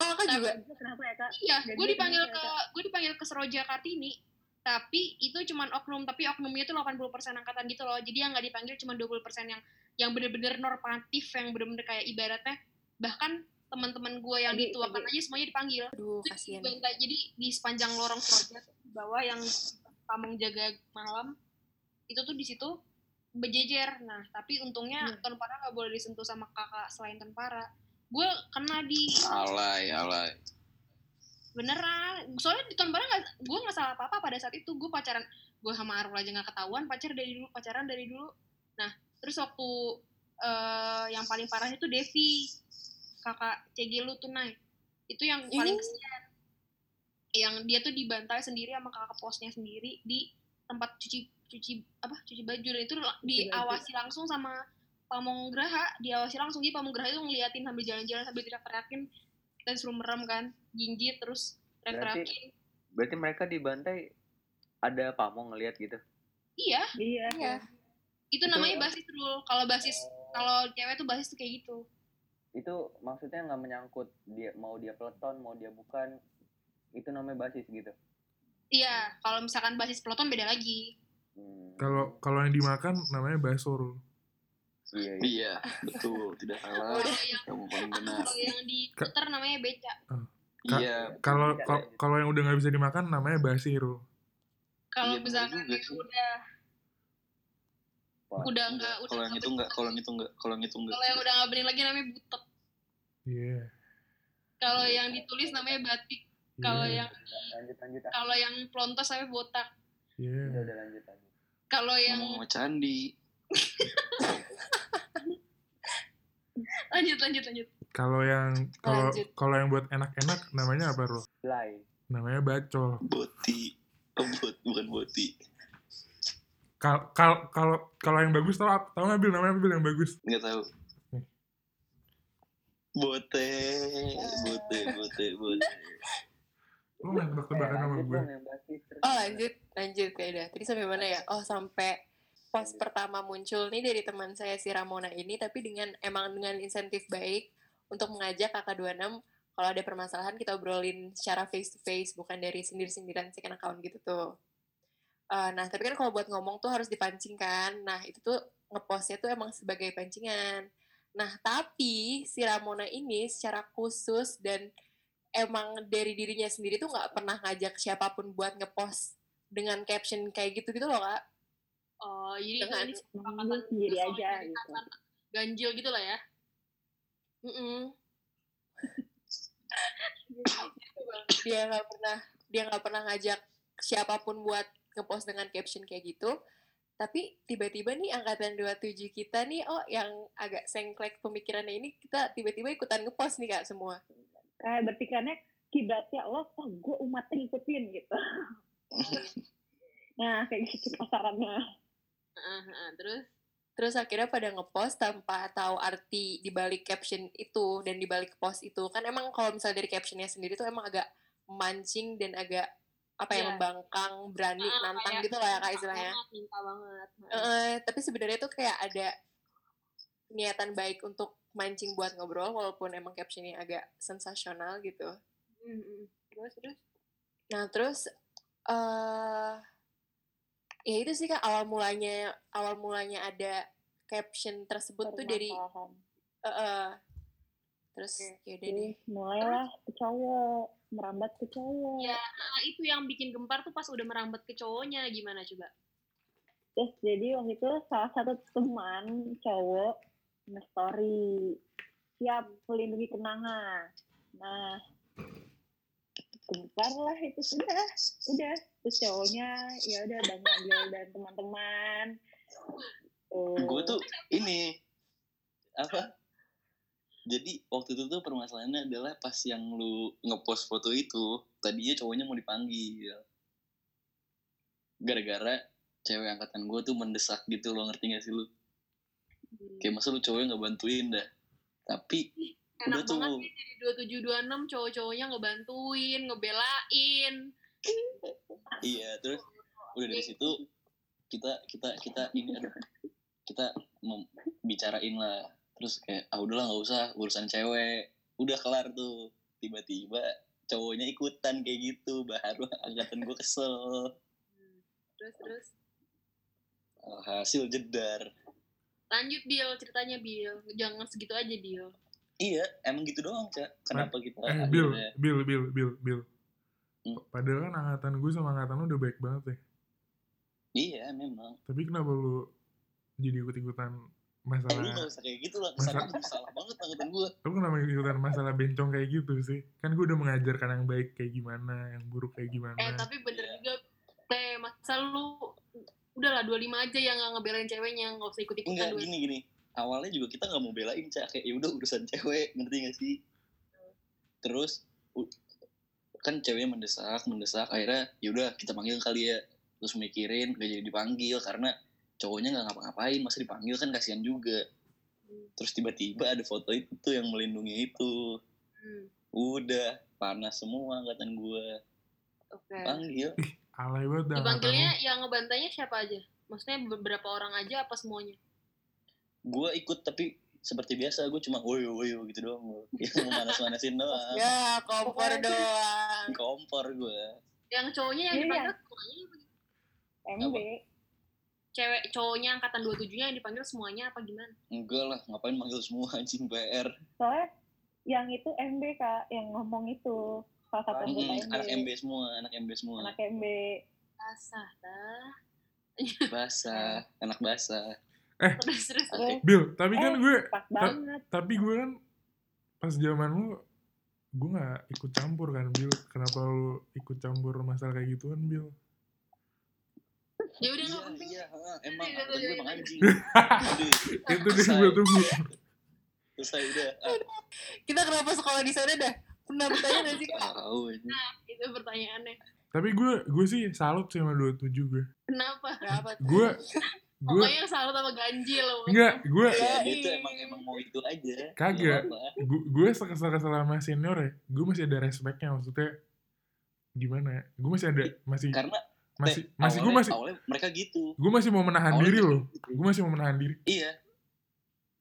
oh kak juga. kenapa ya kak? Iya, gue dipanggil ke ya, gue dipanggil ke Seroja Kartini. Tapi itu cuma oknum, tapi oknumnya tuh 80% angkatan gitu loh. Jadi yang nggak dipanggil cuma 20% yang yang bener-bener normatif, yang bener-bener kayak ibaratnya bahkan teman-teman gue yang Tadi- dituakan tadi. aja semuanya dipanggil. Aduh Itu kasihan. Jadi di sepanjang lorong di bawah yang pamong jaga malam itu tuh di situ berjejer. Nah, tapi untungnya Hmm. tentara nggak boleh disentuh sama kakak selain tentara. Gue kena di Alay, alay. beneran soalnya di tahun nggak gue nggak salah apa apa pada saat itu gue pacaran gue sama Arul aja nggak ketahuan pacar dari dulu pacaran dari dulu nah terus waktu eh, yang paling parah itu Devi kakak CG lu tuh Nay itu yang paling kesian yang dia tuh dibantai sendiri sama kakak posnya sendiri di tempat cuci cuci apa cuci baju dan itu Cuci baju. diawasi langsung sama Pamong Graha diawasi langsung jadi Pamong Graha itu ngeliatin sambil jalan-jalan sambil teriak-teriakin kita disuruh merem kan jinjit terus teriak-teriakin Berarti mereka dibantai ada pamong ngeliat gitu. iya Iya. Iya. Itu namanya basis rule kalau basis kalau cewek tuh basis tuh kayak gitu Itu maksudnya nggak menyangkut dia mau dia peleton, mau dia bukan. Itu namanya basis gitu. iya kalau misalkan basis peloton beda lagi Hmm. Kalau kalau yang dimakan namanya bakso. Rul. iya, iya. Iya, betul. Tidak salah. kalau yang Kamu paling benar. kalau yang diputer namanya beca Ka- Iya. Kalau kalau- yang udah nggak bisa dimakan namanya basi, Rul. kalau Iya, misalkan yang udah Wah, udah enggak udah Kalau yang itu enggak, kalau yang itu enggak, kalau yang itu enggak. kalau yang udah nggak bening lagi namanya butek Iya. kalau yang ditulis namanya batik kalau iya, yang lanjut lanjut ah. kalau yang pelontos namanya botak Iya. Udah, udah lanjut lanjut. kalau yang sama Candi. lanjut lanjut lanjut Kalau yang kalau kalau yang buat enak-enak namanya apa? Play. Namanya bacol. Boti. Oh, bot, bukan boti. Kal kal kalau kalau yang bagus tau tau nggak bil namanya bil yang bagus? Enggak tahu. Bote, bote, bote, bote. Lu main tebak-tebakan sama lanjut gue. Oh lanjut, lanjut ya udah. Tadi sampai mana ya? Oh sampai post pertama muncul nih dari teman saya si Ramona ini, tapi dengan emang dengan insentif baik untuk mengajak kakak 26 kalau ada permasalahan kita obrolin secara face to face, bukan dari sindir-sindiran second account gitu tuh. Eh, nah tapi kan kalau buat ngomong tuh harus dipancing kan. Nah itu tuh ngepostnya tuh emang sebagai pancingan. Nah tapi si Ramona ini secara khusus dan emang dari dirinya sendiri tuh nggak pernah ngajak siapa pun buat ngepost dengan caption kayak gitu gitu loh kak oh jadi Dengan- ini Lu sendiri aja gitu. ganjil gitu lah ya Mm-mm. dia nggak pernah dia nggak pernah ngajak siapa pun buat ngepost dengan caption kayak gitu tapi tiba-tiba nih angkatan 27 kita nih oh yang agak sengklek pemikirannya ini kita tiba-tiba ikutan ngepost nih kak semua Kayak berpikirnya kiblatnya Allah, oh gue umatnya ngikutin gitu. nah kayak gitu pasarannya. Heeh, heeh. terus Terus akhirnya pada ngepost tanpa tahu arti di balik caption itu dan di balik post itu. Kan emang kalau misalnya dari captionnya sendiri tuh emang agak mancing dan agak apa ya Iya. membangkang, berani, Ah, nantang kayak gitu lah ya kak istilahnya. banget, minta banget Eh, tapi sebenarnya tuh kayak ada niatan baik untuk mancing buat ngobrol walaupun emang captionnya agak sensasional gitu. Hmm, hmm. Terus terus. Nah terus eh ya itu sih kak awal mulanya awal mulanya ada caption tersebut tuh dari eh, eh. terus Oke. ya deh mulailah ke cowok merambat ke cowok. Ya, nah, itu yang bikin gempar tuh pas udah merambat ke cowoknya. Gimana coba? terus jadi waktu itu salah satu teman cowok nge-story siap melindungi kenangan nah gempar lah itu sudah udah. Terus cowoknya ya udah Bang dan teman-teman. Gue tuh ini apa jadi waktu itu tuh permasalahannya adalah pas yang lu ngepost foto itu tadinya cowoknya mau dipanggil. Gara-gara cewek angkatan gue tuh mendesak gitu lo ngerti gak sih lu? Kayak masa lu cowoknya nggak bantuin dah? Tapi Enak udah tuh. banget sih jadi 2726 cowok-cowoknya ngebantuin, ngebelain. iya terus udah dari situ kita kita kita ini aduh, kita bicarain lah terus kayak ah udahlah nggak usah urusan cewek udah kelar tuh tiba-tiba cowoknya ikutan kayak gitu baru angkatan gue kesel Terus terus hasil jedar lanjut Bill ceritanya Bill. Jangan segitu aja Bill. iya emang gitu doang cak kenapa kita Eh, Bill, akhirnya Bill, Bill, Bill, Bill. Hmm. Padahal kan angkatan gue sama angkatan lu udah baik banget ya. iya memang Tapi kenapa lu jadi Eh, lu gak masalah... usah kayak gitu lah kesannya Masa- jadi salah banget angkatan gue Lu kenapa ikut-ikutan masalah bencong kayak gitu sih? Kan gue udah mengajarkan yang baik kayak gimana, yang buruk kayak gimana. Eh tapi bener Iya. juga Teh, masa lu udahlah 25 aja yang nggak ngebelain ceweknya, nggak usah ikut-ikutan enggak dua. gini gini awalnya juga kita nggak mau belain cak kayak ya udah urusan cewek ngerti gak sih terus kan ceweknya mendesak mendesak akhirnya yaudah kita panggil kali ya terus mikirin gak jadi dipanggil karena cowoknya nggak ngapa-ngapain masa dipanggil kan kasihan juga. Terus tiba-tiba ada foto itu tuh yang melindungi itu. Hmm, udah panas semua angkatan gue Oke. panggil. Alay banget Dipanggilnya yang ngebantainya siapa aja? Maksudnya beberapa orang aja apa semuanya? gue ikut tapi seperti biasa gue cuma woyo woyo gitu doang. Gue yang memanas-manasin doang. Ya kompor doang. Kompor gue Yang cowoknya yang Iya. dipanggil apa? MB Cewek cowoknya angkatan 27-nya yang dipanggil semuanya apa gimana? enggak lah ngapain manggil semua anjing PR soalnya yang itu MB kak yang ngomong itu salah satu Hmm, anak MB semua anak MB semua anak MB Basah dah. basah anak basah Terus terus. Oke. Bill, tapi kan Eh, gue, banget tapi gue kan pas zaman lu, gue gak ikut campur kan, Bill. Kenapa lu ikut campur masalah kayak gitu kan, Bill? Ya udah iya nggak penting. iya ha, emang gue iya. emang anjing Udah, Itu selesai. gue tunggu. selesai udah ah, kita kenapa sekolah di sana dah pernah bertanya gak sih kak ini Itu pertanyaannya. Tapi gue, gue sih salut sih sama 27 gue. Kenapa? kenapa? Gue, gue, Pokoknya salut sama ganjil loh. enggak, gue, ya dia iya. emang emang mau itu aja Kagak. Nggak apa-apa. gue, gue sekesal-kesal sama senior ya, gue masih ada respectnya maksudnya gimana ya? Gue masih ada, masih, karena masih, Teh, masih gue masih, awalnya mereka gitu gue masih mau menahan Awalnya diri gitu. loh. Gue masih mau menahan diri. iya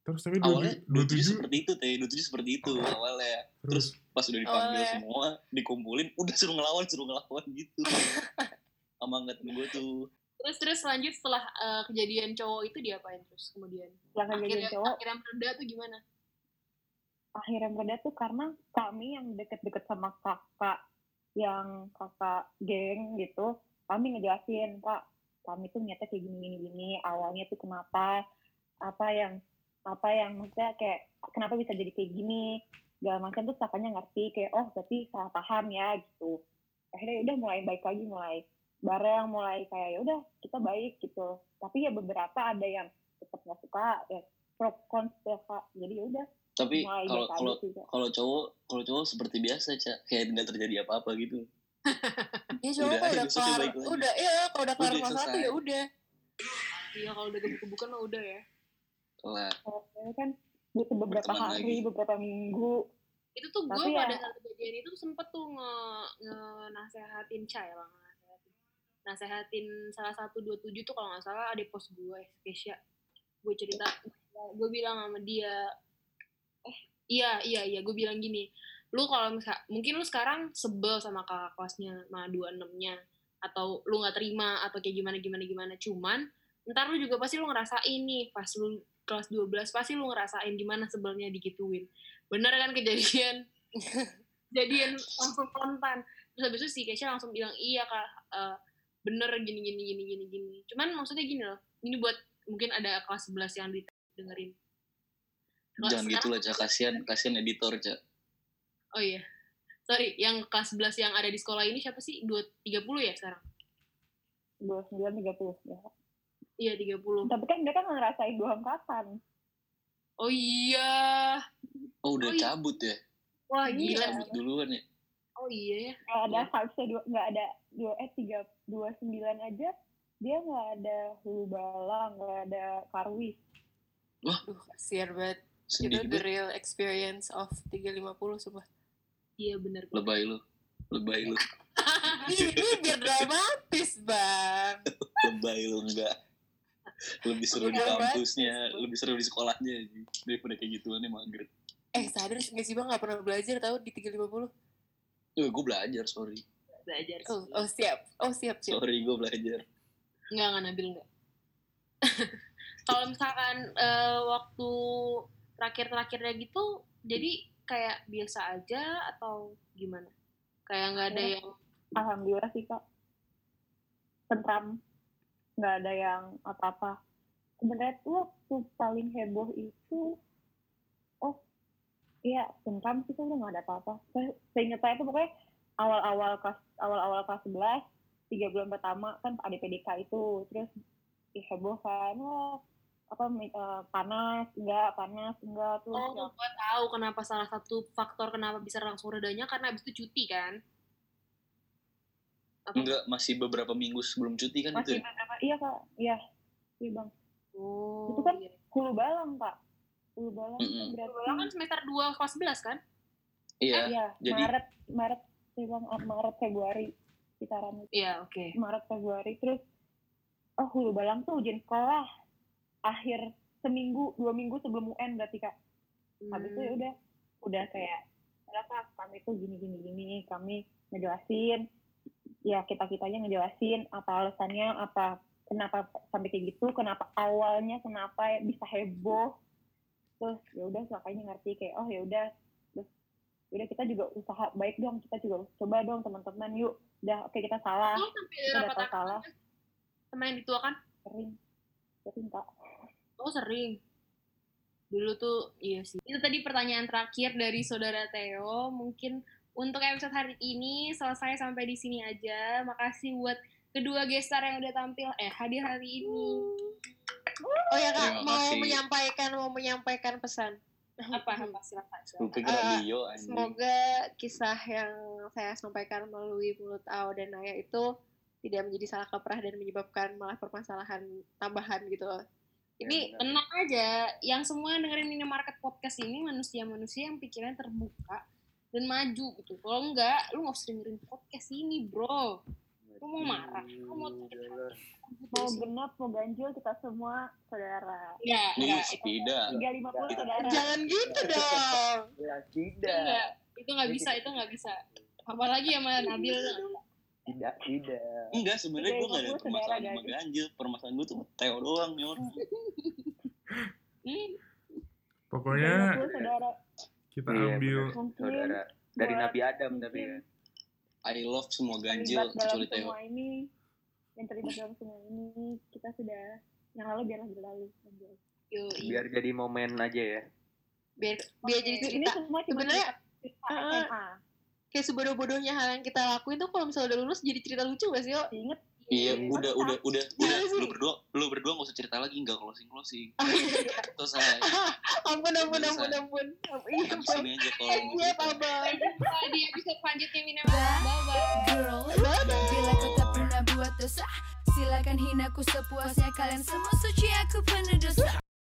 Terus tapi awalnya 27, 27 seperti itu teh 27 seperti itu awalnya terus terus pas udah dipanggil Awalnya. semua dikumpulin udah suruh ngelawan suruh ngelawan gitu sama angkatan gue tuh Terus terus lanjut setelah eh, kejadian cowok itu diapain terus kemudian? setelah kejadian Akhirnya cowok akhirnya mereda tuh gimana? akhirnya mereda tuh karena kami yang deket-deket sama kakak yang kakak geng gitu kami ngejelasin kak kami tuh niatnya kayak gini gini gini awalnya tuh kenapa apa yang apa yang maksudnya kayak kenapa bisa jadi kayak gini? Segala macam tuh kakaknya ngerti kayak oh berarti salah paham ya gitu. Akhirnya udah mulai baik lagi mulai bareng mulai kayak ya udah kita baik gitu. Tapi ya beberapa ada yang tetap nggak suka ya pro kontra kak. Jadi ya udah tapi kalau kalau cowok kalau cowok seperti biasa cak. Kayak nggak terjadi apa-apa gitu ya coba Udah, kalau udah kelar udah iya kalau udah kelar tuh selesai. ya udah Iya kalau udah gebuk-gebukan mah udah ya. kelar Soalnya kan butuh beberapa Berteman hari, lagi. beberapa minggu. Itu tuh gue ya- pada saat kejadian itu sempet tuh nge, nge nasehatin Cai lah nasehatin. Nasehatin salah satu dua tujuh tuh kalau nggak salah ada post gue Kesha. Gue cerita, gue bilang sama dia, eh iya iya iya gue bilang gini, lu kalau misal mungkin lu sekarang sebel sama kakak kelasnya sama dua enamnya atau lu nggak terima atau kayak gimana gimana gimana. Cuman ntar lu juga pasti lu ngerasain nih pas lu kelas 12 pasti lu ngerasain gimana sebelnya digituin. Bener kan kejadian? Kejadian langsung spontan. Terus habis itu si Kesha langsung bilang iya kak eh, bener gini gini gini gini gini. Cuman maksudnya gini loh ini buat mungkin ada kelas 11 yang dengerin. Jangan gitu lah, Cak. Kasihan, kasihan editor, Cak. Oh iya. Sorry, yang kelas 11 yang ada di sekolah ini siapa sih? 2 30 ya sekarang? dua sembilan tiga puluh ya Iya, 30. tapi kan mereka nggak ngerasain dua angkatan Oh iya. Oh, udah Oh, iya. cabut ya? Wah, Iya. gila. Cabut duluan ya? Oh iya ya. nggak ada Iya. vibesnya dua nggak ada dua eh tiga dua sembilan aja dia nggak ada hulu bala nggak ada karwis Duh, kasihan banget. Itu the real experience of 350 sumpah. Iya bener. Lebay lu. Lebay lu. ini, ini biar dramatis, Bang. Lebay lu, enggak. Lebih seru di kampusnya, lebih seru di sekolahnya. Daripada kayak gituan mager. Eh, sadar nggak sih Bang nggak pernah belajar tahu di 350? Eh, gue belajar, sorry. Belajar. Oh, oh siap. Oh, siap, siap. Sorry, gue belajar. Enggak, enggak Nabil enggak. Kalau misalkan eh, waktu terakhir-terakhirnya gitu, jadi kayak biasa aja atau gimana? Kayak nggak ada yang alhamdulillah sih kak. Tentram. Nggak ada yang apa-apa. Sebenarnya tuh waktu paling heboh itu oh iya tentram sih kan nggak ada apa-apa. Saya seingat saya tuh pokoknya awal-awal kelas awal-awal kelas 11 tiga bulan pertama kan ada PDK itu. Terus ih, heboh kan. Wah apa eh, panas enggak panas enggak terus Oh, ya, gue tahu kenapa salah satu faktor kenapa bisa langsung redanya karena abis itu cuti kan? Apa? Enggak, masih beberapa minggu sebelum cuti kan itu masih ya? beberapa iya kak iya iya bang Oh, Itu kan iya. hulu balang pak hulu balang kan Mm-mm. berarti Ulang kan semester 2 kelas 11 kan? Iya. iya jadi- maret maret sih bang ah, maret februari sekitaran itu Iya, oke. maret februari terus oh hulu balang tuh ujian sekolah akhir seminggu dua minggu sebelum UN berarti kak. Habis itu ya Hmm. udah udah kayak udah kak kami tuh gini gini gini kami ngejelasin ya kita kitanya ngejelasin apa alasannya apa kenapa sampai kayak gitu kenapa awalnya kenapa bisa heboh. Terus ya udah makanya ngerti kayak oh ya udah terus ya udah kita juga usaha baik dong kita juga coba dong teman-teman yuk. Udah oke kita salah. Sampai kita udah salah. sama yang dituakan? sering sering kak Oh, sering. Dulu tuh, iya sih. Itu tadi pertanyaan terakhir dari saudara Theo. Mungkin untuk episode hari ini selesai sampai di sini aja. Makasih buat kedua gestar yang udah tampil, eh hadir hari ini. Oh ya Kak, Terima mau kasih. menyampaikan mau menyampaikan pesan. Apa, apa, silakan. Anjing. Semoga kisah yang saya sampaikan melalui mulut Ao dan Naya itu tidak menjadi salah kaprah dan menyebabkan malah permasalahan tambahan gitu loh. Ini Tenang aja, yang semua dengerin minimarket podcast ini manusia-manusia yang pikirannya terbuka dan maju gitu. Kalau enggak, lu nggak usah dengerin podcast ini, bro. Lu mau marah, lu mau hati. mau genap mau ganjil kita semua saudara Nih, enggak. tidak. tiga lima puluh saudara jangan gitu dong. Ya, Itu tidak. enggak. Itu nggak bisa, itu nggak bisa. Apalagi sama Nabil. Tidak, tidak. Enggak, sebenarnya gue gak ada permasalahan sama ganjil. Permasalahan gue tuh Theo doang nih orang. Pokoknya 30 saudara kita Iya, ambil Saudara. Dari Nabi Adam tapi ya. I love semua ganjil kecuali semua ini yang terlibat dalam semua ini kita sudah yang lalu biarlah berlalu. Biar jadi momen aja ya. Biar biar jadi ini cerita. Sebenarnya, Kayak sebodoh-bodohnya hal yang kita lakuin tuh kalau misalnya udah lulus jadi cerita lucu gak sih, yo? inget Iya, Iya. udah, udah, udah, Iya udah. Lu berdua, lu berdua gak usah cerita lagi, gak closing closing. iya. Selesai. ampun, ampun, ampun, ampun. Ampun, Iya, Habis Bang. ini aja kalau mau Iya, cerita. Abang. Sampai di episode selanjutnya minimarket. Bye-bye. Girl, bila kau tak pernah buat dosa Silakan hina ku sepuasnya Kalian semua suci aku penuh dosa